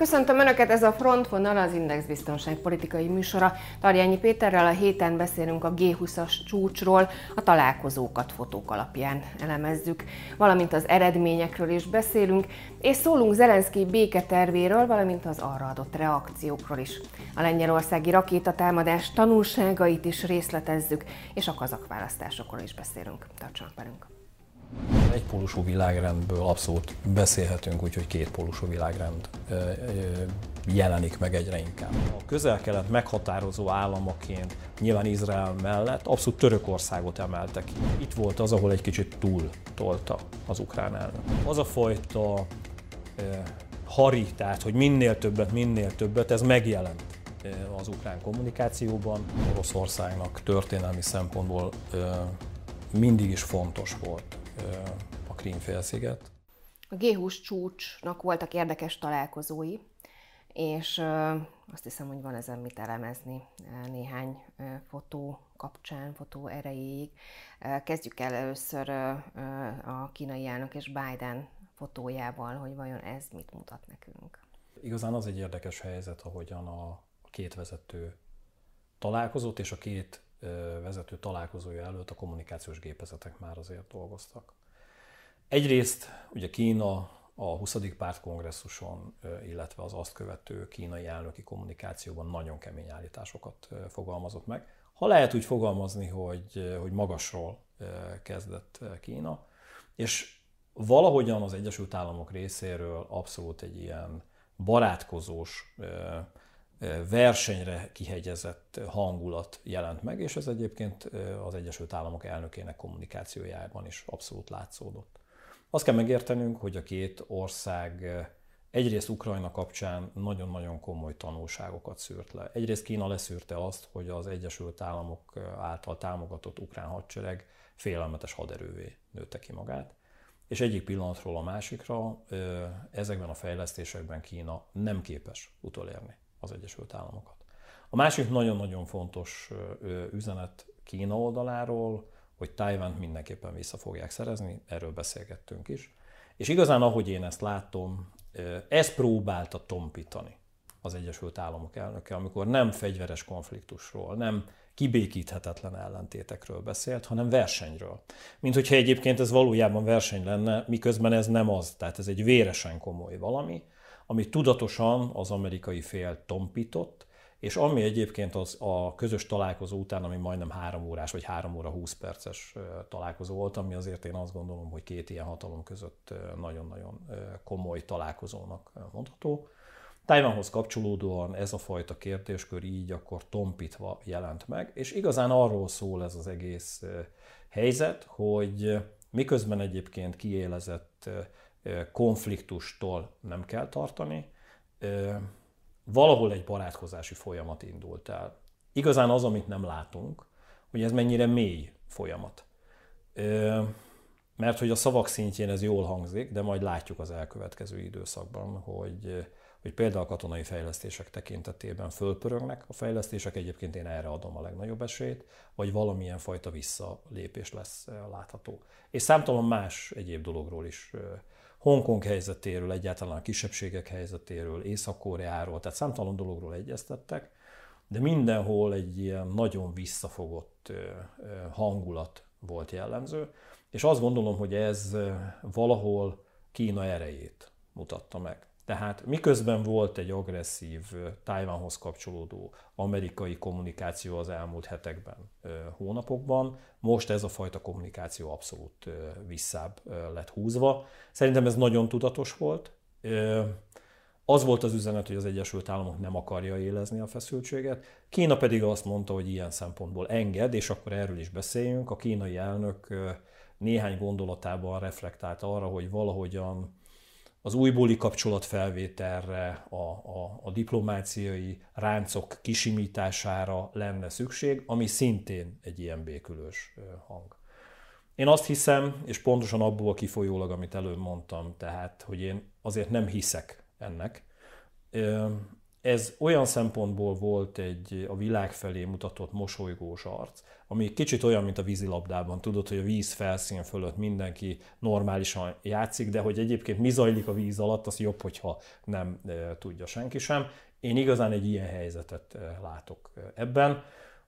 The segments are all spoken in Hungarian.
Köszöntöm Önöket, ez a Frontvonal az Index biztonságpolitikai műsora. Tarjányi Péterrel a héten beszélünk a G20-as csúcsról, a találkozókat fotók alapján elemezzük, valamint az eredményekről is beszélünk, és szólunk Zelenszky béketervéről, valamint az arra adott reakciókról is. A lengyelországi rakétatámadás tanulságait is részletezzük, és a kazak választásokról is beszélünk. Tartsanak velünk! Egy pólusú világrendből abszolút beszélhetünk, úgyhogy két pólusú világrend jelenik meg egyre inkább. A közel-kelet meghatározó államaként nyilván Izrael mellett abszolút Törökországot emelte ki. Itt volt az, ahol egy kicsit túl tolta az ukrán elnök. Az a fajta hari, tehát hogy minél többet, minél többet, ez megjelent az ukrán kommunikációban. Oroszországnak történelmi szempontból mindig is fontos volt a Krím-félsziget. A G20 csúcsnak voltak érdekes találkozói, és azt hiszem, hogy van ezen mit elemezni néhány fotó kapcsán, fotó erejéig. Kezdjük el először a kínai elnök és Biden fotójával, hogy vajon ez mit mutat nekünk. Igazán az egy érdekes helyzet, ahogyan a két vezető találkozott, és a két vezető találkozója előtt a kommunikációs gépezetek már azért dolgoztak. Egyrészt ugye Kína a 20. pártkongresszuson, illetve az azt követő kínai elnöki kommunikációban nagyon kemény állításokat fogalmazott meg. Ha lehet úgy fogalmazni, hogy, hogy magasról kezdett Kína, és valahogyan az Egyesült Államok részéről abszolút egy ilyen barátkozós, versenyre kihegyezett hangulat jelent meg, és ez egyébként az Egyesült Államok elnökének kommunikációjában is abszolút látszódott. Azt kell megértenünk, hogy a két ország egyrészt Ukrajna kapcsán nagyon-nagyon komoly tanulságokat szűrt le. Egyrészt Kína leszűrte azt, hogy az Egyesült Államok által támogatott ukrán hadsereg félelmetes haderővé nőtte ki magát, és egyik pillanatról a másikra ezekben a fejlesztésekben Kína nem képes utolérni az Egyesült Államokat. A másik nagyon-nagyon fontos üzenet Kína oldaláról, hogy Tájvánt mindenképpen vissza fogják szerezni, erről beszélgettünk is. És igazán, ahogy én ezt látom, ez próbálta tompítani az Egyesült Államok elnöke, amikor nem fegyveres konfliktusról, nem kibékíthetetlen ellentétekről beszélt, hanem versenyről. Mint hogyha egyébként ez valójában verseny lenne, miközben ez nem az. Tehát ez egy véresen komoly valami, amit tudatosan az amerikai fél tompított, és ami egyébként az a közös találkozó után, ami majdnem három órás, vagy három óra 20 perces találkozó volt, ami azért én azt gondolom, hogy két ilyen hatalom között nagyon-nagyon komoly találkozónak mondható. Tájvánhoz kapcsolódóan ez a fajta kérdéskör így akkor tompítva jelent meg, és igazán arról szól ez az egész helyzet, hogy miközben egyébként kiélezett konfliktustól nem kell tartani, valahol egy barátkozási folyamat indult el. Igazán az, amit nem látunk, hogy ez mennyire mély folyamat. Mert hogy a szavak szintjén ez jól hangzik, de majd látjuk az elkövetkező időszakban, hogy, hogy például a katonai fejlesztések tekintetében fölpörögnek. A fejlesztések egyébként én erre adom a legnagyobb esélyt, vagy valamilyen fajta visszalépés lesz látható. És számtalan más egyéb dologról is Hongkong helyzetéről, egyáltalán a kisebbségek helyzetéről, Észak-Koreáról, tehát számtalan dologról egyeztettek, de mindenhol egy ilyen nagyon visszafogott hangulat volt jellemző, és azt gondolom, hogy ez valahol Kína erejét mutatta meg. Tehát miközben volt egy agresszív Tájvánhoz kapcsolódó amerikai kommunikáció az elmúlt hetekben, hónapokban, most ez a fajta kommunikáció abszolút visszább lett húzva. Szerintem ez nagyon tudatos volt. Az volt az üzenet, hogy az Egyesült Államok nem akarja élezni a feszültséget. Kína pedig azt mondta, hogy ilyen szempontból enged, és akkor erről is beszéljünk. A kínai elnök néhány gondolatában reflektált arra, hogy valahogyan az újbóli kapcsolatfelvételre, a, a, a diplomáciai ráncok kisimítására lenne szükség, ami szintén egy ilyen békülős hang. Én azt hiszem, és pontosan abból kifolyólag, amit előbb mondtam, tehát, hogy én azért nem hiszek ennek, ez olyan szempontból volt egy a világ felé mutatott mosolygós arc, ami kicsit olyan, mint a vízilabdában. Tudod, hogy a víz felszín fölött mindenki normálisan játszik, de hogy egyébként mi zajlik a víz alatt, az jobb, hogyha nem tudja senki sem. Én igazán egy ilyen helyzetet látok ebben,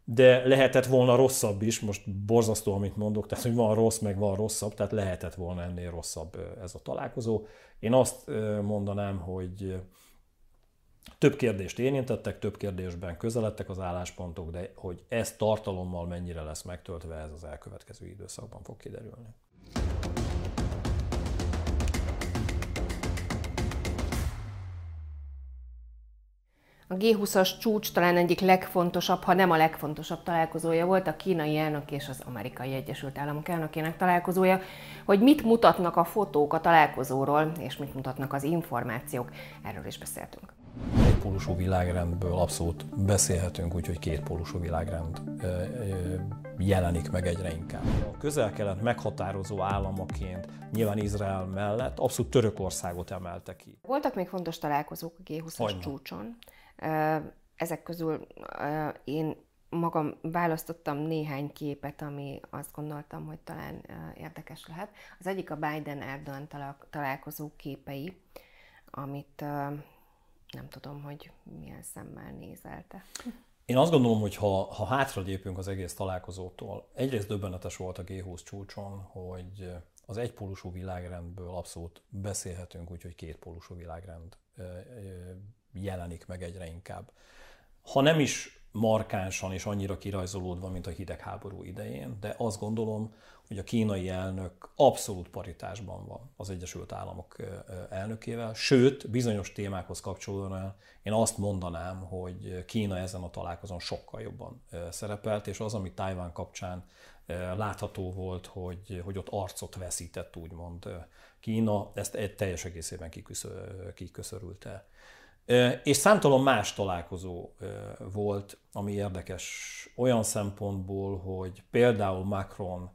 de lehetett volna rosszabb is, most borzasztó, amit mondok, tehát hogy van rossz, meg van rosszabb, tehát lehetett volna ennél rosszabb ez a találkozó. Én azt mondanám, hogy több kérdést érintettek, több kérdésben közeledtek az álláspontok, de hogy ez tartalommal mennyire lesz megtöltve, ez az elkövetkező időszakban fog kiderülni. A G20-as csúcs talán egyik legfontosabb, ha nem a legfontosabb találkozója volt a kínai elnök és az amerikai Egyesült Államok elnökének találkozója, hogy mit mutatnak a fotók a találkozóról, és mit mutatnak az információk. Erről is beszéltünk. Egy pólusú világrendből abszolút beszélhetünk, úgyhogy két pólusú világrend jelenik meg egyre inkább. A közel-kelet meghatározó államaként nyilván Izrael mellett abszolút Törökországot emelte ki. Voltak még fontos találkozók a G20-as csúcson. Ezek közül én magam választottam néhány képet, ami azt gondoltam, hogy talán érdekes lehet. Az egyik a Biden-Erdogan találkozó képei, amit nem tudom, hogy milyen szemmel nézelte. Én azt gondolom, hogy ha, ha hátralépünk az egész találkozótól, egyrészt döbbenetes volt a G20 csúcson, hogy az egypólusú világrendből abszolút beszélhetünk, úgyhogy kétpólusú világrend jelenik meg egyre inkább. Ha nem is markánsan és annyira kirajzolódva, mint a hidegháború idején, de azt gondolom, hogy a kínai elnök abszolút paritásban van az Egyesült Államok elnökével, sőt, bizonyos témákhoz kapcsolódóan én azt mondanám, hogy Kína ezen a találkozón sokkal jobban szerepelt, és az, ami Tájván kapcsán látható volt, hogy, hogy ott arcot veszített, úgymond Kína, ezt egy teljes egészében kiköszörülte. És számtalan más találkozó volt, ami érdekes olyan szempontból, hogy például Macron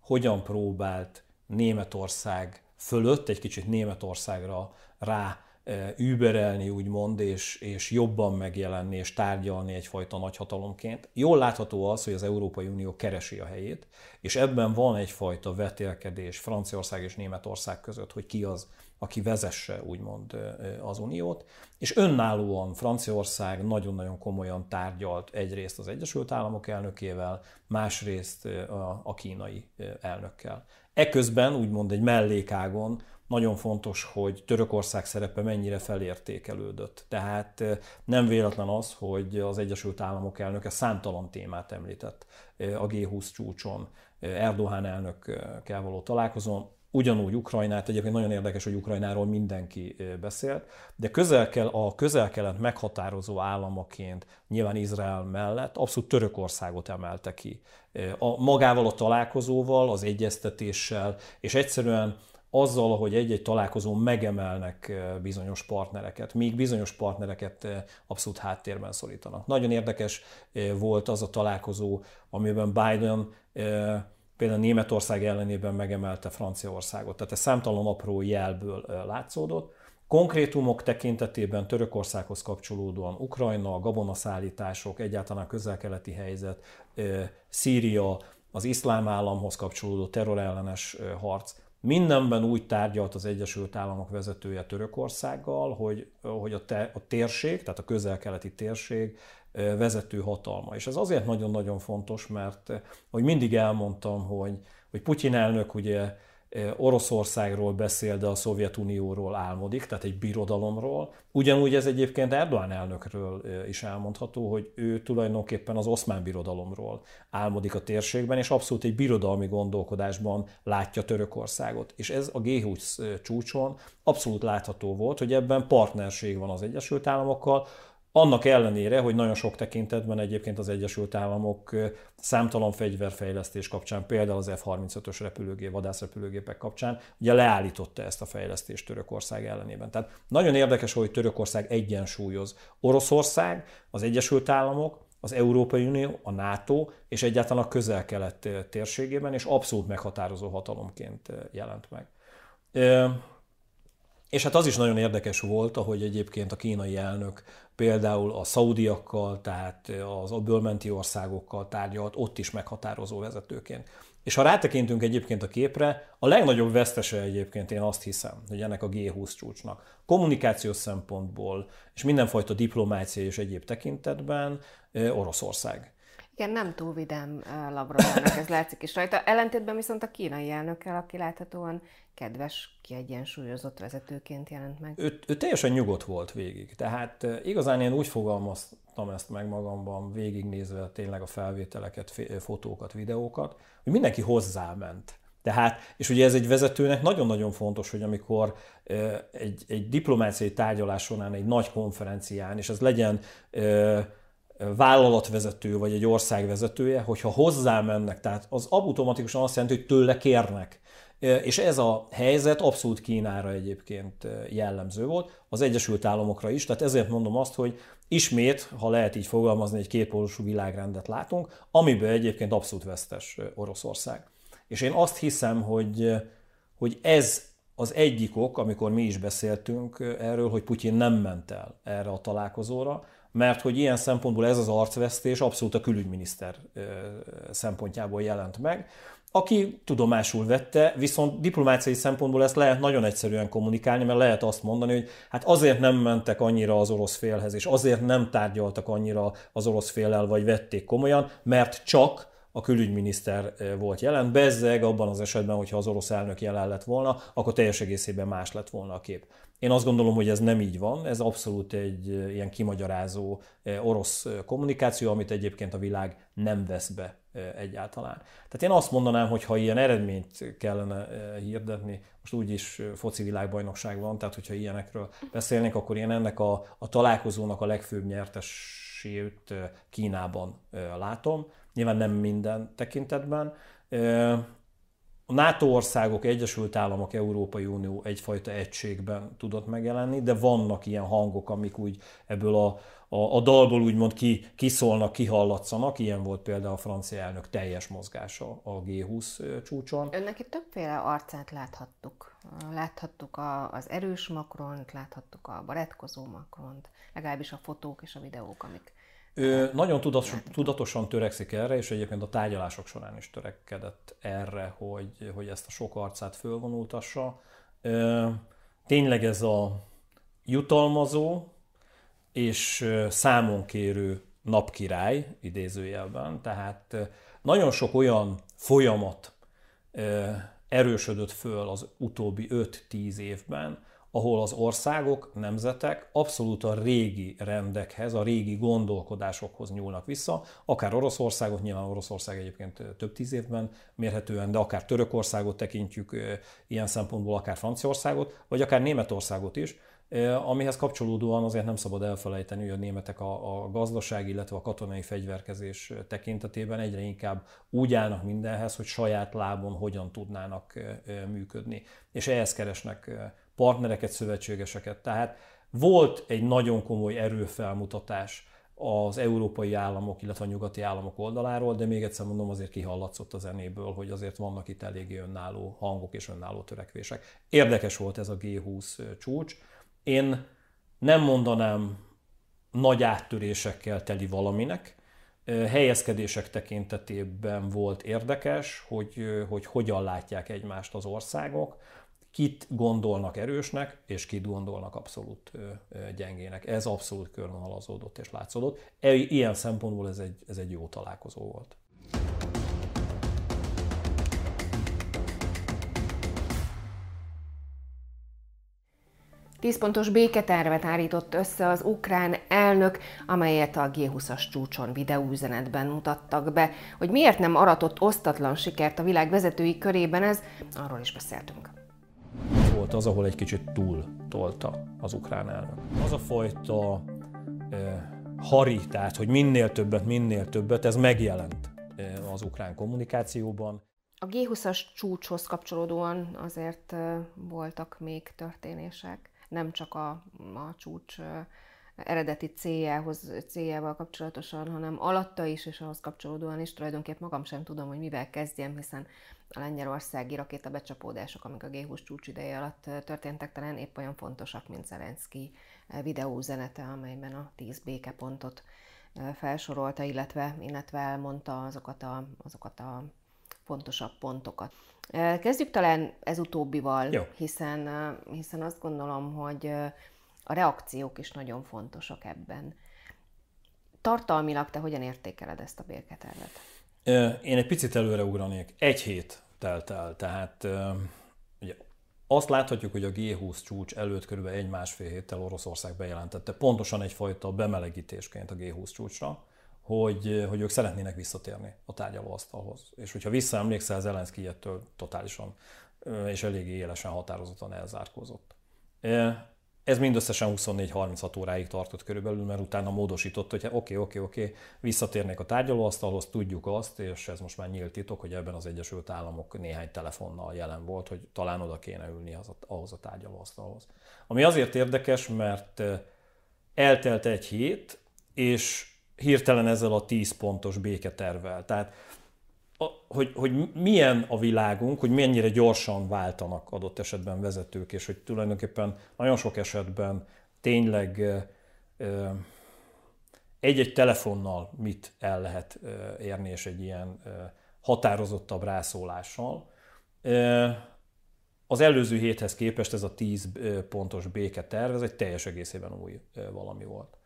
hogyan próbált Németország fölött, egy kicsit Németországra rá überelni, úgymond, és, és jobban megjelenni és tárgyalni egyfajta nagyhatalomként. Jól látható az, hogy az Európai Unió keresi a helyét, és ebben van egyfajta vetélkedés Franciaország és Németország között, hogy ki az, aki vezesse úgymond az uniót, és önállóan Franciaország nagyon-nagyon komolyan tárgyalt egyrészt az Egyesült Államok elnökével, másrészt a, kínai elnökkel. Eközben úgymond egy mellékágon nagyon fontos, hogy Törökország szerepe mennyire felértékelődött. Tehát nem véletlen az, hogy az Egyesült Államok elnöke számtalan témát említett a G20 csúcson, Erdoğan elnökkel való találkozón, ugyanúgy Ukrajnát, egyébként nagyon érdekes, hogy Ukrajnáról mindenki beszélt, de közel a közel-kelet meghatározó államaként nyilván Izrael mellett abszolút Törökországot emelte ki. A, magával a találkozóval, az egyeztetéssel, és egyszerűen azzal, hogy egy-egy találkozón megemelnek bizonyos partnereket, míg bizonyos partnereket abszolút háttérben szorítanak. Nagyon érdekes volt az a találkozó, amiben Biden például Németország ellenében megemelte Franciaországot. Tehát ez számtalan apró jelből látszódott. Konkrétumok tekintetében Törökországhoz kapcsolódóan Ukrajna, gabonaszállítások, egyáltalán közel-keleti helyzet, Szíria, az iszlám államhoz kapcsolódó terrorellenes harc, Mindenben úgy tárgyalt az Egyesült Államok vezetője Törökországgal, hogy, hogy a, te, a térség, tehát a közel-keleti térség vezető hatalma. És ez azért nagyon-nagyon fontos, mert hogy mindig elmondtam, hogy, hogy Putyin elnök ugye Oroszországról beszél, de a Szovjetunióról álmodik, tehát egy birodalomról. Ugyanúgy ez egyébként Erdoğan elnökről is elmondható, hogy ő tulajdonképpen az oszmán birodalomról álmodik a térségben, és abszolút egy birodalmi gondolkodásban látja Törökországot. És ez a G20 csúcson abszolút látható volt, hogy ebben partnerség van az Egyesült Államokkal, annak ellenére, hogy nagyon sok tekintetben egyébként az Egyesült Államok számtalan fegyverfejlesztés kapcsán, például az F-35-ös repülőgép, vadászrepülőgépek kapcsán, ugye leállította ezt a fejlesztést Törökország ellenében. Tehát nagyon érdekes, hogy Törökország egyensúlyoz. Oroszország, az Egyesült Államok, az Európai Unió, a NATO és egyáltalán a közel-kelet térségében, és abszolút meghatározó hatalomként jelent meg. És hát az is nagyon érdekes volt, ahogy egyébként a kínai elnök például a szaudiakkal, tehát az öbölmenti országokkal tárgyalt, ott is meghatározó vezetőként. És ha rátekintünk egyébként a képre, a legnagyobb vesztese egyébként én azt hiszem, hogy ennek a G20 csúcsnak kommunikációs szempontból és mindenfajta diplomácia és egyéb tekintetben Oroszország. Igen, nem túl vidám Lavrovának, ez látszik is rajta. Ellentétben viszont a kínai elnökkel, aki láthatóan kedves, kiegyensúlyozott vezetőként jelent meg. Ő, ő teljesen nyugodt volt végig. Tehát igazán én úgy fogalmaztam ezt meg magamban, végignézve tényleg a felvételeket, fotókat, videókat, hogy mindenki hozzáment. Tehát, és ugye ez egy vezetőnek nagyon-nagyon fontos, hogy amikor egy, egy diplomáciai tárgyalás során, egy nagy konferencián, és ez legyen vállalatvezető vagy egy ország vezetője, hogyha hozzá mennek, tehát az automatikusan azt jelenti, hogy tőle kérnek. És ez a helyzet abszolút Kínára egyébként jellemző volt, az Egyesült Államokra is, tehát ezért mondom azt, hogy ismét, ha lehet így fogalmazni, egy kétpólusú világrendet látunk, amiben egyébként abszolút vesztes Oroszország. És én azt hiszem, hogy, hogy ez az egyik ok, amikor mi is beszéltünk erről, hogy Putyin nem ment el erre a találkozóra, mert hogy ilyen szempontból ez az arcvesztés abszolút a külügyminiszter szempontjából jelent meg, aki tudomásul vette, viszont diplomáciai szempontból ezt lehet nagyon egyszerűen kommunikálni, mert lehet azt mondani, hogy hát azért nem mentek annyira az orosz félhez, és azért nem tárgyaltak annyira az orosz féllel, vagy vették komolyan, mert csak a külügyminiszter volt jelen. Bezzeg abban az esetben, hogyha az orosz elnök jelen lett volna, akkor teljes egészében más lett volna a kép. Én azt gondolom, hogy ez nem így van, ez abszolút egy ilyen kimagyarázó orosz kommunikáció, amit egyébként a világ nem vesz be egyáltalán. Tehát én azt mondanám, hogy ha ilyen eredményt kellene hirdetni, most úgyis foci világbajnokság van, tehát hogyha ilyenekről beszélnék, akkor én ennek a, a találkozónak a legfőbb nyertesét Kínában látom. Nyilván nem minden tekintetben. A NATO országok, Egyesült Államok, Európai Unió egyfajta egységben tudott megjelenni, de vannak ilyen hangok, amik úgy ebből a, a, a dalból úgymond ki, kiszólnak, kihallatszanak. Ilyen volt például a francia elnök teljes mozgása a G20 csúcson. Önnek itt többféle arcát láthattuk. Láthattuk a, az erős Macront, láthattuk a baretkozó Macront, legalábbis a fotók és a videók, amik ő nagyon tudatos, tudatosan törekszik erre, és egyébként a tárgyalások során is törekedett erre, hogy, hogy ezt a sok arcát fölvonultassa. Tényleg ez a jutalmazó és számonkérő napkirály, idézőjelben, tehát nagyon sok olyan folyamat erősödött föl az utóbbi 5-10 évben, ahol az országok, nemzetek abszolút a régi rendekhez, a régi gondolkodásokhoz nyúlnak vissza, akár Oroszországot, nyilván Oroszország egyébként több tíz évben mérhetően, de akár Törökországot tekintjük ilyen szempontból, akár Franciaországot, vagy akár Németországot is, amihez kapcsolódóan azért nem szabad elfelejteni, hogy a németek a, a gazdasági, illetve a katonai fegyverkezés tekintetében egyre inkább úgy állnak mindenhez, hogy saját lábon hogyan tudnának működni. És ehhez keresnek partnereket, szövetségeseket. Tehát volt egy nagyon komoly erőfelmutatás az európai államok, illetve a nyugati államok oldaláról, de még egyszer mondom, azért kihallatszott a zenéből, hogy azért vannak itt eléggé önálló hangok és önálló törekvések. Érdekes volt ez a G20 csúcs. Én nem mondanám nagy áttörésekkel teli valaminek, helyezkedések tekintetében volt érdekes, hogy, hogy hogyan látják egymást az országok kit gondolnak erősnek, és kit gondolnak abszolút gyengének. Ez abszolút körvonalazódott és látszódott. E, ilyen szempontból ez egy, ez egy jó találkozó volt. Tízpontos béketervet állított össze az ukrán elnök, amelyet a G20-as csúcson videóüzenetben mutattak be. Hogy miért nem aratott osztatlan sikert a világ vezetői körében ez, arról is beszéltünk volt az, ahol egy kicsit túl tolta az ukrán elnök. Az a fajta eh, hari, tehát hogy minél többet, minél többet, ez megjelent eh, az ukrán kommunikációban. A G20-as csúcshoz kapcsolódóan azért voltak még történések, nem csak a, a csúcs eredeti céljához, céljával kapcsolatosan, hanem alatta is, és ahhoz kapcsolódóan is tulajdonképp magam sem tudom, hogy mivel kezdjem, hiszen a lengyelországi becsapódások, amik a G20 csúcs ideje alatt történtek, talán épp olyan fontosak, mint Zelenszky videóüzenete, amelyben a 10 békepontot felsorolta, illetve, illetve elmondta azokat a, azokat a fontosabb pontokat. Kezdjük talán ez utóbbival, Jó. hiszen, hiszen azt gondolom, hogy a reakciók is nagyon fontosak ebben. Tartalmilag te hogyan értékeled ezt a béketervet? Én egy picit előre ugranék. Egy hét telt el, tehát ugye azt láthatjuk, hogy a G20 csúcs előtt körülbelül egy-másfél héttel Oroszország bejelentette pontosan egyfajta bemelegítésként a G20 csúcsra, hogy, hogy ők szeretnének visszatérni a tárgyalóasztalhoz. És hogyha visszaemlékszel, Zelenszky ettől totálisan és eléggé élesen határozottan elzárkózott. Ez mindösszesen 24-36 óráig tartott körülbelül, mert utána módosított, hogy oké, oké, oké, visszatérnék a tárgyalóasztalhoz, tudjuk azt, és ez most már nyílt titok, hogy ebben az Egyesült Államok néhány telefonnal jelen volt, hogy talán oda kéne ülni az, ahhoz a tárgyalóasztalhoz. Ami azért érdekes, mert eltelt egy hét, és hirtelen ezzel a 10 pontos béketervel. Tehát hogy, hogy milyen a világunk, hogy mennyire gyorsan váltanak adott esetben vezetők, és hogy tulajdonképpen nagyon sok esetben tényleg egy-egy telefonnal mit el lehet érni, és egy ilyen határozottabb rászólással. Az előző héthez képest ez a 10 pontos béketerv, ez egy teljes egészében új valami volt.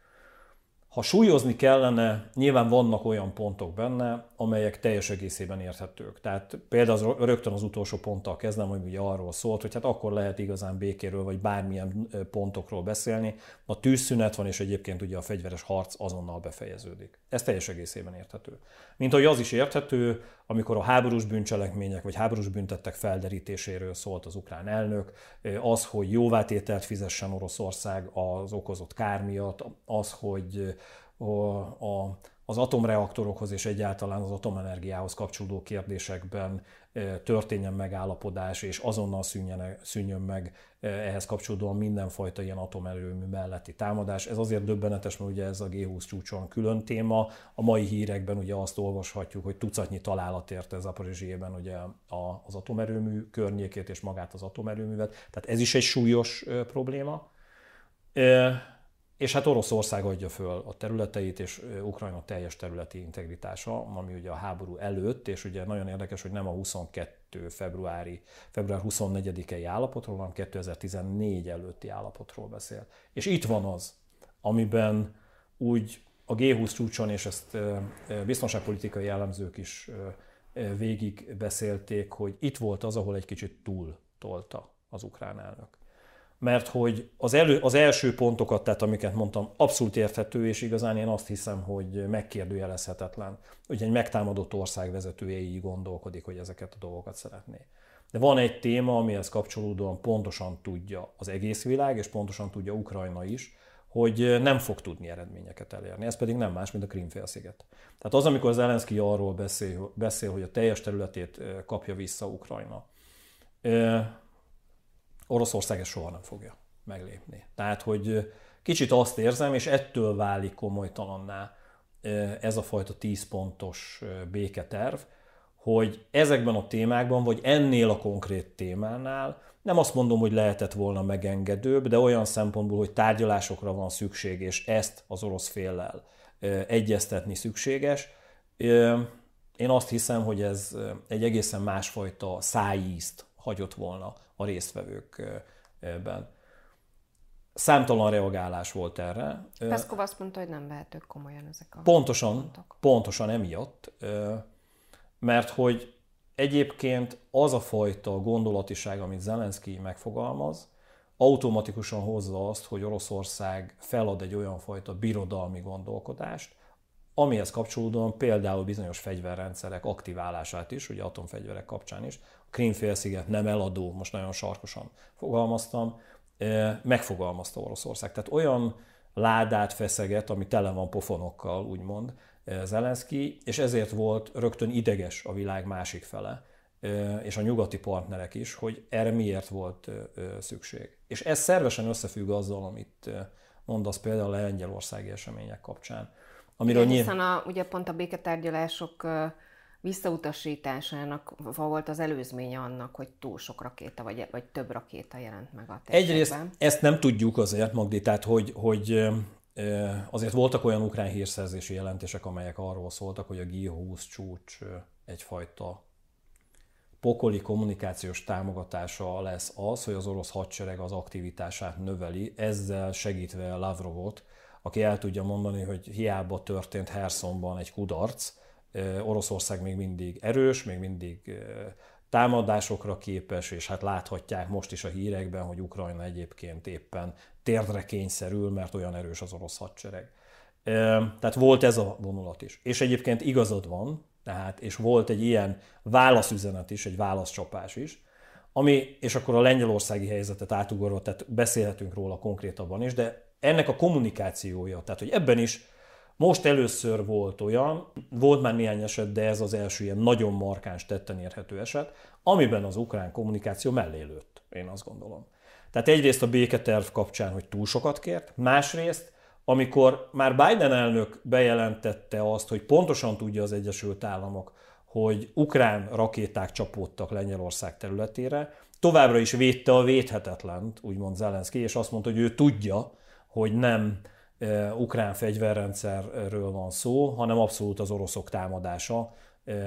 Ha súlyozni kellene, nyilván vannak olyan pontok benne, amelyek teljes egészében érthetők. Tehát például az, rögtön az utolsó ponttal kezdem, hogy ugye arról szólt, hogy hát akkor lehet igazán békéről vagy bármilyen pontokról beszélni. A tűzszünet van, és egyébként ugye a fegyveres harc azonnal befejeződik. Ez teljes egészében érthető. Mint ahogy az is érthető, amikor a háborús bűncselekmények vagy háborús büntettek felderítéséről szólt az ukrán elnök, az, hogy jóvátételt fizessen Oroszország az okozott kár miatt, az, hogy a, az atomreaktorokhoz és egyáltalán az atomenergiához kapcsolódó kérdésekben történjen megállapodás, és azonnal szűnjön, szűnjön meg ehhez kapcsolódóan mindenfajta ilyen atomerőmű melletti támadás. Ez azért döbbenetes, mert ugye ez a G20 csúcson külön téma. A mai hírekben ugye azt olvashatjuk, hogy tucatnyi találat érte ez a Parizsében ugye az atomerőmű környékét és magát az atomerőművet. Tehát ez is egy súlyos probléma. És hát Oroszország adja föl a területeit, és Ukrajna teljes területi integritása, ami ugye a háború előtt, és ugye nagyon érdekes, hogy nem a 22. februári, február 24-i állapotról, hanem 2014 előtti állapotról beszél. És itt van az, amiben úgy a G20 csúcson, és ezt biztonságpolitikai jellemzők is végig beszélték, hogy itt volt az, ahol egy kicsit túl tolta az ukrán elnök mert hogy az, elő, az első pontokat, tehát amiket mondtam, abszolút érthető, és igazán én azt hiszem, hogy megkérdőjelezhetetlen, hogy egy megtámadott ország vezetője így gondolkodik, hogy ezeket a dolgokat szeretné. De van egy téma, amihez kapcsolódóan pontosan tudja az egész világ, és pontosan tudja Ukrajna is, hogy nem fog tudni eredményeket elérni. Ez pedig nem más, mint a Krímfélsziget. Tehát az, amikor Zelenszky arról beszél, beszél, hogy a teljes területét kapja vissza Ukrajna, Oroszország ezt soha nem fogja meglépni. Tehát, hogy kicsit azt érzem, és ettől válik komolytalanná ez a fajta 10 pontos béketerv, hogy ezekben a témákban, vagy ennél a konkrét témánál nem azt mondom, hogy lehetett volna megengedőbb, de olyan szempontból, hogy tárgyalásokra van szükség, és ezt az orosz féllel egyeztetni szükséges. Én azt hiszem, hogy ez egy egészen másfajta szájízt hagyott volna a résztvevőkben. Számtalan reagálás volt erre. Peszkov azt mondta, hogy nem vehetők komolyan ezek a Pontosan, pontok. pontosan emiatt, mert hogy egyébként az a fajta gondolatiság, amit Zelenszky megfogalmaz, automatikusan hozza azt, hogy Oroszország felad egy olyan fajta birodalmi gondolkodást, amihez kapcsolódóan például bizonyos fegyverrendszerek aktiválását is, ugye atomfegyverek kapcsán is, Krímfélsziget nem eladó, most nagyon sarkosan fogalmaztam, megfogalmazta Oroszország. Tehát olyan ládát feszeget, ami tele van pofonokkal, úgymond, Zelenszky, és ezért volt rögtön ideges a világ másik fele, és a nyugati partnerek is, hogy erre miért volt szükség. És ez szervesen összefügg azzal, amit mondasz például a lengyelországi események kapcsán. Amiről Igen, hiszen a, ugye pont a béketárgyalások visszautasításának volt az előzménye annak, hogy túl sok rakéta, vagy, vagy több rakéta jelent meg a térségben. Egyrészt ezt nem tudjuk azért, Magdi, tehát hogy, hogy azért voltak olyan ukrán hírszerzési jelentések, amelyek arról szóltak, hogy a G20 csúcs egyfajta pokoli kommunikációs támogatása lesz az, hogy az orosz hadsereg az aktivitását növeli, ezzel segítve Lavrovot, aki el tudja mondani, hogy hiába történt Hersonban egy kudarc, Oroszország még mindig erős, még mindig támadásokra képes, és hát láthatják most is a hírekben, hogy Ukrajna egyébként éppen térdre kényszerül, mert olyan erős az orosz hadsereg. Tehát volt ez a vonulat is. És egyébként igazad van, tehát, és volt egy ilyen válaszüzenet is, egy válaszcsapás is, ami, és akkor a lengyelországi helyzetet átugorva, tehát beszélhetünk róla konkrétabban is, de ennek a kommunikációja, tehát hogy ebben is most először volt olyan, volt már néhány eset, de ez az első ilyen nagyon markáns tetten érhető eset, amiben az ukrán kommunikáció mellé lőtt, én azt gondolom. Tehát egyrészt a béketerv kapcsán, hogy túl sokat kért, másrészt, amikor már Biden elnök bejelentette azt, hogy pontosan tudja az Egyesült Államok, hogy ukrán rakéták csapódtak Lengyelország területére, továbbra is védte a védhetetlent, úgymond Zelenszky, és azt mondta, hogy ő tudja, hogy nem ukrán fegyverrendszerről van szó, hanem abszolút az oroszok támadása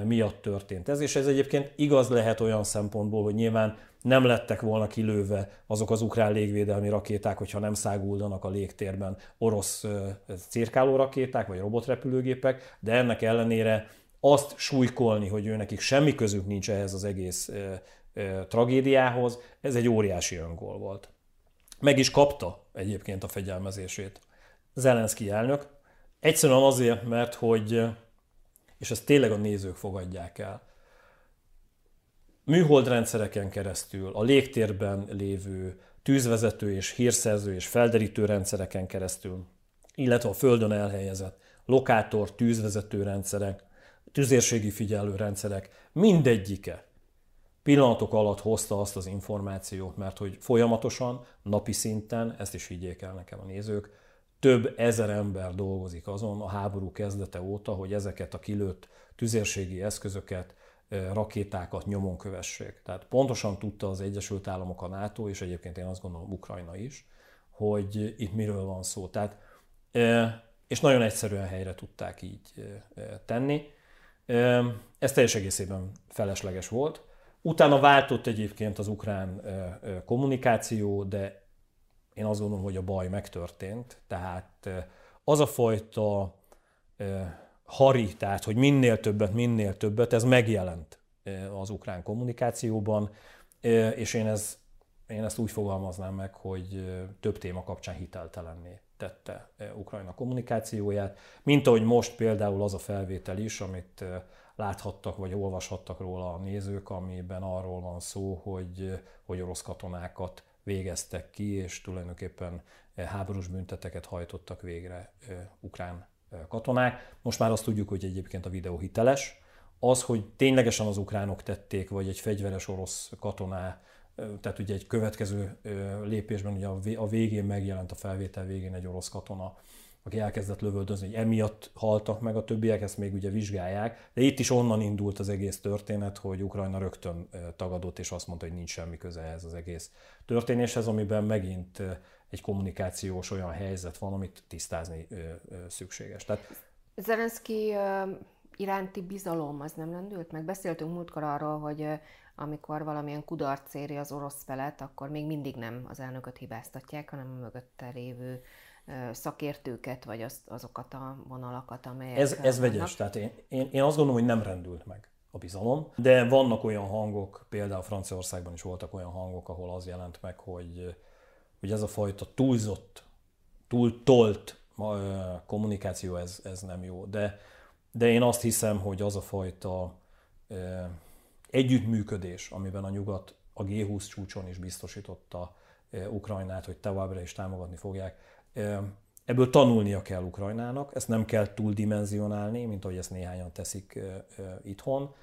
miatt történt ez. És ez egyébként igaz lehet olyan szempontból, hogy nyilván nem lettek volna kilőve azok az ukrán légvédelmi rakéták, hogyha nem száguldanak a légtérben orosz cirkáló rakéták vagy robotrepülőgépek, de ennek ellenére azt súlykolni, hogy ő nekik semmi közük nincs ehhez az egész tragédiához, ez egy óriási öngól volt. Meg is kapta egyébként a fegyelmezését Zelenszky elnök. Egyszerűen azért, mert hogy, és ezt tényleg a nézők fogadják el, műholdrendszereken keresztül, a légtérben lévő tűzvezető és hírszerző és felderítő rendszereken keresztül, illetve a földön elhelyezett lokátor, tűzvezető rendszerek, tüzérségi figyelő rendszerek, mindegyike pillanatok alatt hozta azt az információt, mert hogy folyamatosan, napi szinten, ezt is higgyék el nekem a nézők, több ezer ember dolgozik azon a háború kezdete óta, hogy ezeket a kilőtt tüzérségi eszközöket, rakétákat nyomon kövessék. Tehát pontosan tudta az Egyesült Államok, a NATO, és egyébként én azt gondolom Ukrajna is, hogy itt miről van szó. Tehát, és nagyon egyszerűen helyre tudták így tenni. Ez teljes egészében felesleges volt. Utána váltott egyébként az ukrán kommunikáció, de én azt gondolom, hogy a baj megtörtént. Tehát az a fajta hari, tehát hogy minél többet, minél többet, ez megjelent az ukrán kommunikációban, és én, ez, én ezt úgy fogalmaznám meg, hogy több téma kapcsán hiteltelenné tette Ukrajna kommunikációját, mint ahogy most például az a felvétel is, amit láthattak vagy olvashattak róla a nézők, amiben arról van szó, hogy, hogy orosz katonákat végeztek ki, és tulajdonképpen eh, háborús bünteteket hajtottak végre eh, ukrán eh, katonák. Most már azt tudjuk, hogy egyébként a videó hiteles. Az, hogy ténylegesen az ukránok tették, vagy egy fegyveres orosz katoná, tehát ugye egy következő lépésben ugye a végén megjelent a felvétel végén egy orosz katona, aki elkezdett lövöldözni, hogy emiatt haltak meg a többiek, ezt még ugye vizsgálják, de itt is onnan indult az egész történet, hogy Ukrajna rögtön tagadott, és azt mondta, hogy nincs semmi köze ehhez az egész történéshez, amiben megint egy kommunikációs olyan helyzet van, amit tisztázni szükséges. Tehát... Zelenszky iránti bizalom az nem lendült meg? Beszéltünk múltkor arról, hogy amikor valamilyen kudarc éri az orosz felet, akkor még mindig nem az elnököt hibáztatják, hanem a mögötte lévő szakértőket, vagy az, azokat a vonalakat, amelyek... Ez, ez vegyes, tehát én, én, én azt gondolom, hogy nem rendült meg a bizalom, de vannak olyan hangok, például Franciaországban is voltak olyan hangok, ahol az jelent meg, hogy, hogy ez a fajta túlzott, túl tolt kommunikáció, ez, ez nem jó. De, de én azt hiszem, hogy az a fajta együttműködés, amiben a nyugat a G20 csúcson is biztosította Ukrajnát, hogy továbbra is támogatni fogják, Ebből tanulnia kell Ukrajnának, ezt nem kell túldimenzionálni, mint ahogy ezt néhányan teszik itthon.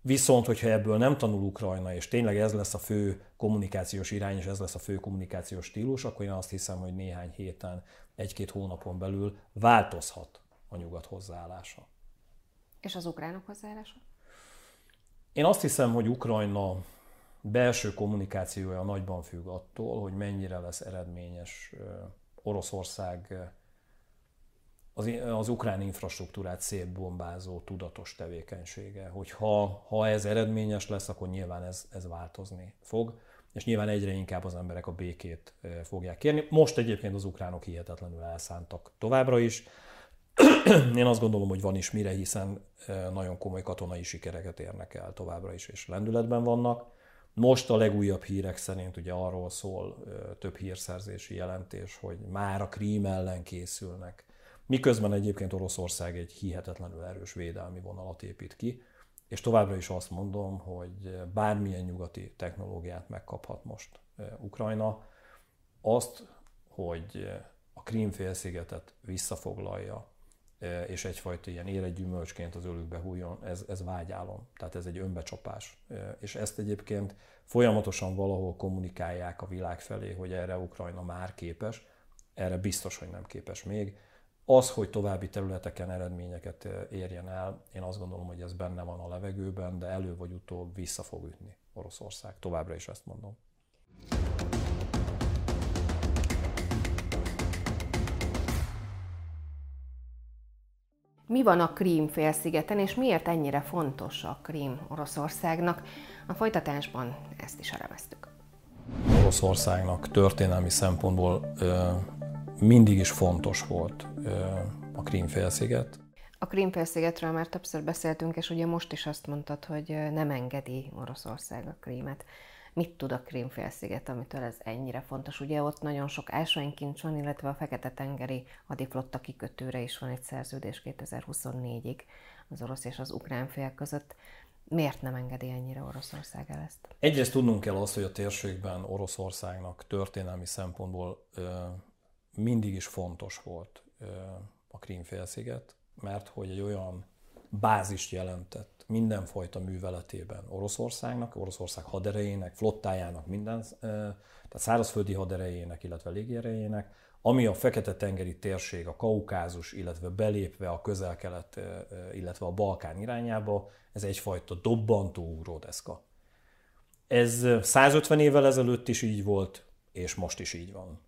Viszont, hogyha ebből nem tanul Ukrajna, és tényleg ez lesz a fő kommunikációs irány, és ez lesz a fő kommunikációs stílus, akkor én azt hiszem, hogy néhány héten, egy-két hónapon belül változhat a nyugat hozzáállása. És az ukránok hozzáállása? Én azt hiszem, hogy Ukrajna belső kommunikációja nagyban függ attól, hogy mennyire lesz eredményes Oroszország az, az ukrán infrastruktúrát szétbombázó tudatos tevékenysége. Hogy ha, ha ez eredményes lesz, akkor nyilván ez, ez változni fog, és nyilván egyre inkább az emberek a békét fogják kérni. Most egyébként az ukránok hihetetlenül elszántak továbbra is. Én azt gondolom, hogy van is mire, hiszen nagyon komoly katonai sikereket érnek el továbbra is, és lendületben vannak. Most a legújabb hírek szerint ugye arról szól több hírszerzési jelentés, hogy már a Krím ellen készülnek. Miközben egyébként Oroszország egy hihetetlenül erős védelmi vonalat épít ki, és továbbra is azt mondom, hogy bármilyen nyugati technológiát megkaphat most Ukrajna, azt, hogy a Krím-félszigetet visszafoglalja, és egyfajta ilyen éregy az ölükbe hújjon, ez, ez vágyálom. Tehát ez egy önbecsapás. És ezt egyébként folyamatosan valahol kommunikálják a világ felé, hogy erre Ukrajna már képes, erre biztos, hogy nem képes még az, hogy további területeken eredményeket érjen el, én azt gondolom, hogy ez benne van a levegőben, de elő vagy utóbb vissza fog ütni Oroszország. Továbbra is ezt mondom. Mi van a Krím félszigeten, és miért ennyire fontos a Krím Oroszországnak? A folytatásban ezt is elemeztük. Oroszországnak történelmi szempontból mindig is fontos volt a Krímfélsziget. A Krímfélszigetről már többször beszéltünk, és ugye most is azt mondtad, hogy nem engedi Oroszország a Krímet. Mit tud a Krímfélsziget, amitől ez ennyire fontos? Ugye ott nagyon sok ásványkincs van, illetve a Fekete-tengeri hadiflotta kikötőre is van egy szerződés 2024-ig az orosz és az ukrán fél között. Miért nem engedi ennyire Oroszország el ezt? Egyrészt tudnunk kell azt, hogy a térségben Oroszországnak történelmi szempontból mindig is fontos volt a Krímfélsziget, mert hogy egy olyan bázist jelentett mindenfajta műveletében Oroszországnak, Oroszország haderejének, flottájának, minden, tehát szárazföldi haderejének, illetve légierejének, ami a Fekete-tengeri térség, a Kaukázus, illetve belépve a közel-kelet, illetve a Balkán irányába, ez egyfajta dobbantó ugródeszka. Ez 150 évvel ezelőtt is így volt, és most is így van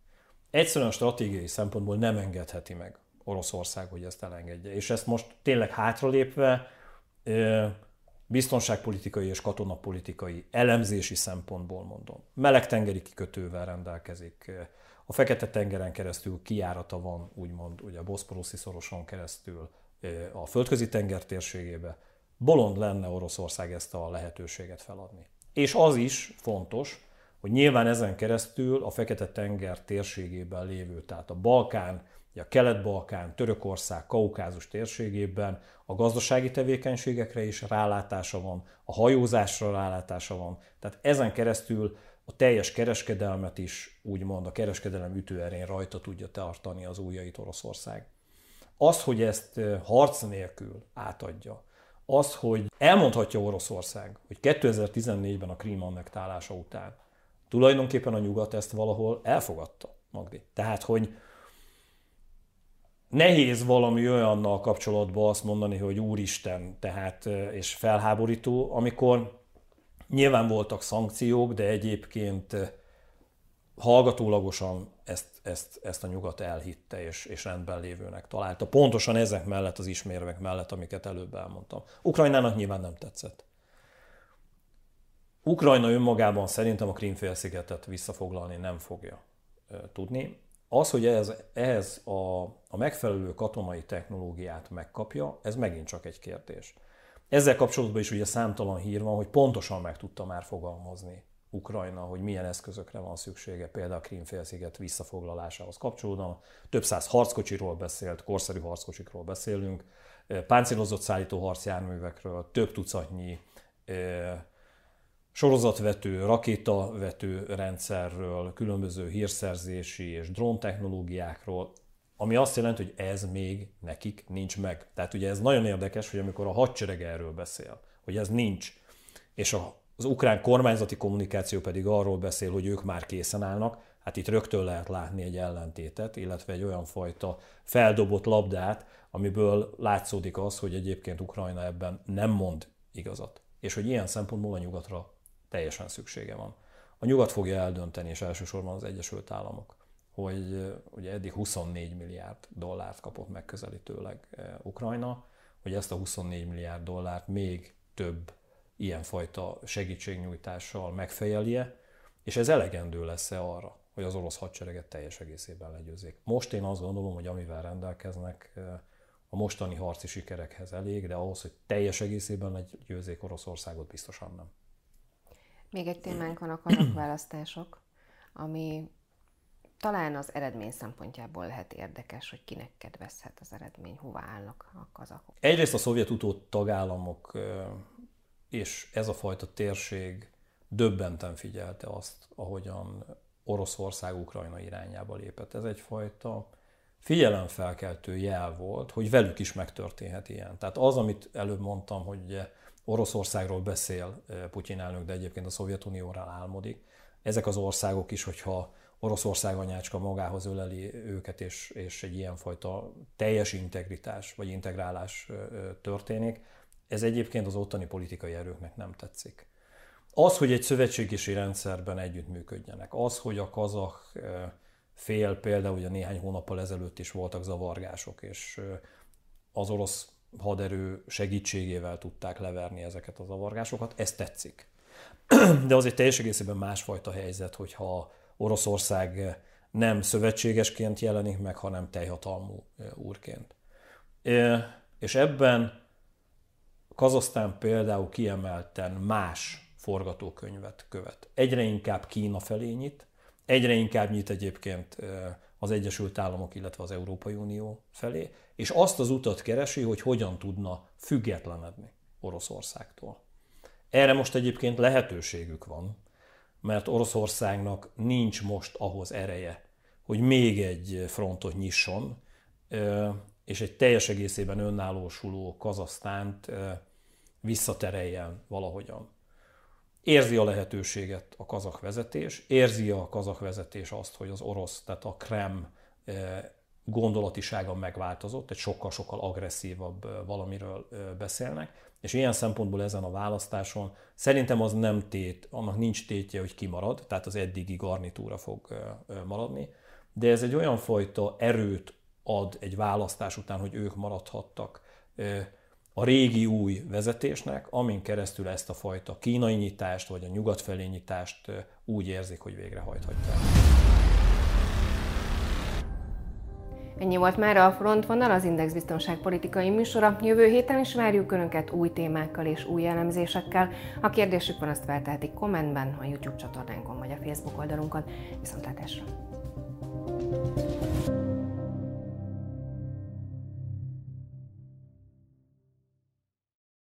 egyszerűen stratégiai szempontból nem engedheti meg Oroszország, hogy ezt elengedje. És ezt most tényleg hátralépve biztonságpolitikai és katonapolitikai elemzési szempontból mondom. Melegtengeri kikötővel rendelkezik, a Fekete-tengeren keresztül kiárata van, úgymond ugye a Boszporoszi szoroson keresztül a földközi tenger térségébe. Bolond lenne Oroszország ezt a lehetőséget feladni. És az is fontos, hogy nyilván ezen keresztül a Fekete-tenger térségében lévő, tehát a Balkán, a Kelet-Balkán, Törökország, Kaukázus térségében a gazdasági tevékenységekre is rálátása van, a hajózásra rálátása van, tehát ezen keresztül a teljes kereskedelmet is, úgymond a kereskedelem ütőerén rajta tudja tartani az újjait Oroszország. Az, hogy ezt harc nélkül átadja, az, hogy elmondhatja Oroszország, hogy 2014-ben a Krím annektálása után tulajdonképpen a nyugat ezt valahol elfogadta, Magdi. Tehát, hogy nehéz valami olyannal kapcsolatban azt mondani, hogy úristen, tehát, és felháborító, amikor nyilván voltak szankciók, de egyébként hallgatólagosan ezt, ezt, ezt a nyugat elhitte és, és rendben lévőnek találta. Pontosan ezek mellett, az ismérvek mellett, amiket előbb elmondtam. Ukrajnának nyilván nem tetszett. Ukrajna önmagában szerintem a Krímfélszigetet visszafoglalni nem fogja tudni. Az, hogy ehhez, ehhez a, a megfelelő katonai technológiát megkapja, ez megint csak egy kérdés. Ezzel kapcsolatban is ugye számtalan hír van, hogy pontosan meg tudta már fogalmazni Ukrajna, hogy milyen eszközökre van szüksége, például a Krímfélsziget visszafoglalásához kapcsolódóan. Több száz harckocsiról beszélt, korszerű harckocsikról beszélünk, páncélozott szállító harcjárművekről, több tucatnyi sorozatvető, rakétavető rendszerről, különböző hírszerzési és drón technológiákról, ami azt jelenti, hogy ez még nekik nincs meg. Tehát ugye ez nagyon érdekes, hogy amikor a hadsereg erről beszél, hogy ez nincs, és az ukrán kormányzati kommunikáció pedig arról beszél, hogy ők már készen állnak, hát itt rögtön lehet látni egy ellentétet, illetve egy olyan fajta feldobott labdát, amiből látszódik az, hogy egyébként Ukrajna ebben nem mond igazat. És hogy ilyen szempontból a nyugatra teljesen szüksége van. A nyugat fogja eldönteni, és elsősorban az Egyesült Államok, hogy ugye eddig 24 milliárd dollárt kapott megközelítőleg Ukrajna, hogy ezt a 24 milliárd dollárt még több ilyenfajta segítségnyújtással megfejelje, és ez elegendő lesz-e arra, hogy az orosz hadsereget teljes egészében legyőzzék. Most én azt gondolom, hogy amivel rendelkeznek, a mostani harci sikerekhez elég, de ahhoz, hogy teljes egészében legyőzzék Oroszországot, biztosan nem. Még egy témánk van a kazakválasztások, ami talán az eredmény szempontjából lehet érdekes, hogy kinek kedvezhet az eredmény, hova állnak a kazakok. Egyrészt a szovjet tagállamok és ez a fajta térség döbbenten figyelte azt, ahogyan Oroszország Ukrajna irányába lépett. Ez egyfajta figyelemfelkeltő jel volt, hogy velük is megtörténhet ilyen. Tehát az, amit előbb mondtam, hogy Oroszországról beszél Putyin elnök, de egyébként a Szovjetunióra álmodik, ezek az országok is, hogyha Oroszország anyácska magához öleli őket, és, és egy ilyenfajta teljes integritás vagy integrálás történik, ez egyébként az ottani politikai erőknek nem tetszik. Az, hogy egy szövetségési rendszerben együttműködjenek, az, hogy a kazak fél, például ugye néhány hónappal ezelőtt is voltak zavargások, és az orosz haderő segítségével tudták leverni ezeket a zavargásokat, ez tetszik. De az egy teljes egészében másfajta helyzet, hogyha Oroszország nem szövetségesként jelenik meg, hanem teljhatalmú úrként. És ebben Kazasztán például kiemelten más forgatókönyvet követ. Egyre inkább Kína felé nyit, egyre inkább nyit egyébként az Egyesült Államok, illetve az Európai Unió felé, és azt az utat keresi, hogy hogyan tudna függetlenedni Oroszországtól. Erre most egyébként lehetőségük van, mert Oroszországnak nincs most ahhoz ereje, hogy még egy frontot nyisson, és egy teljes egészében önállósuló Kazasztánt visszatereljen valahogyan. Érzi a lehetőséget a kazak vezetés, érzi a kazak vezetés azt, hogy az orosz, tehát a Krem gondolatisága megváltozott, egy sokkal-sokkal agresszívabb valamiről beszélnek, és ilyen szempontból ezen a választáson szerintem az nem tét, annak nincs tétje, hogy kimarad, tehát az eddigi garnitúra fog maradni, de ez egy olyan fajta erőt ad egy választás után, hogy ők maradhattak a régi új vezetésnek, amin keresztül ezt a fajta kínai nyitást, vagy a nyugat felé nyitást úgy érzik, hogy végrehajthatják. Ennyi volt már a Frontvonal, az Index biztonságpolitikai műsora. Jövő héten is várjuk Önöket új témákkal és új elemzésekkel. Ha kérdésük van, azt feltehetik kommentben, a YouTube csatornánkon vagy a Facebook oldalunkon. Viszontlátásra!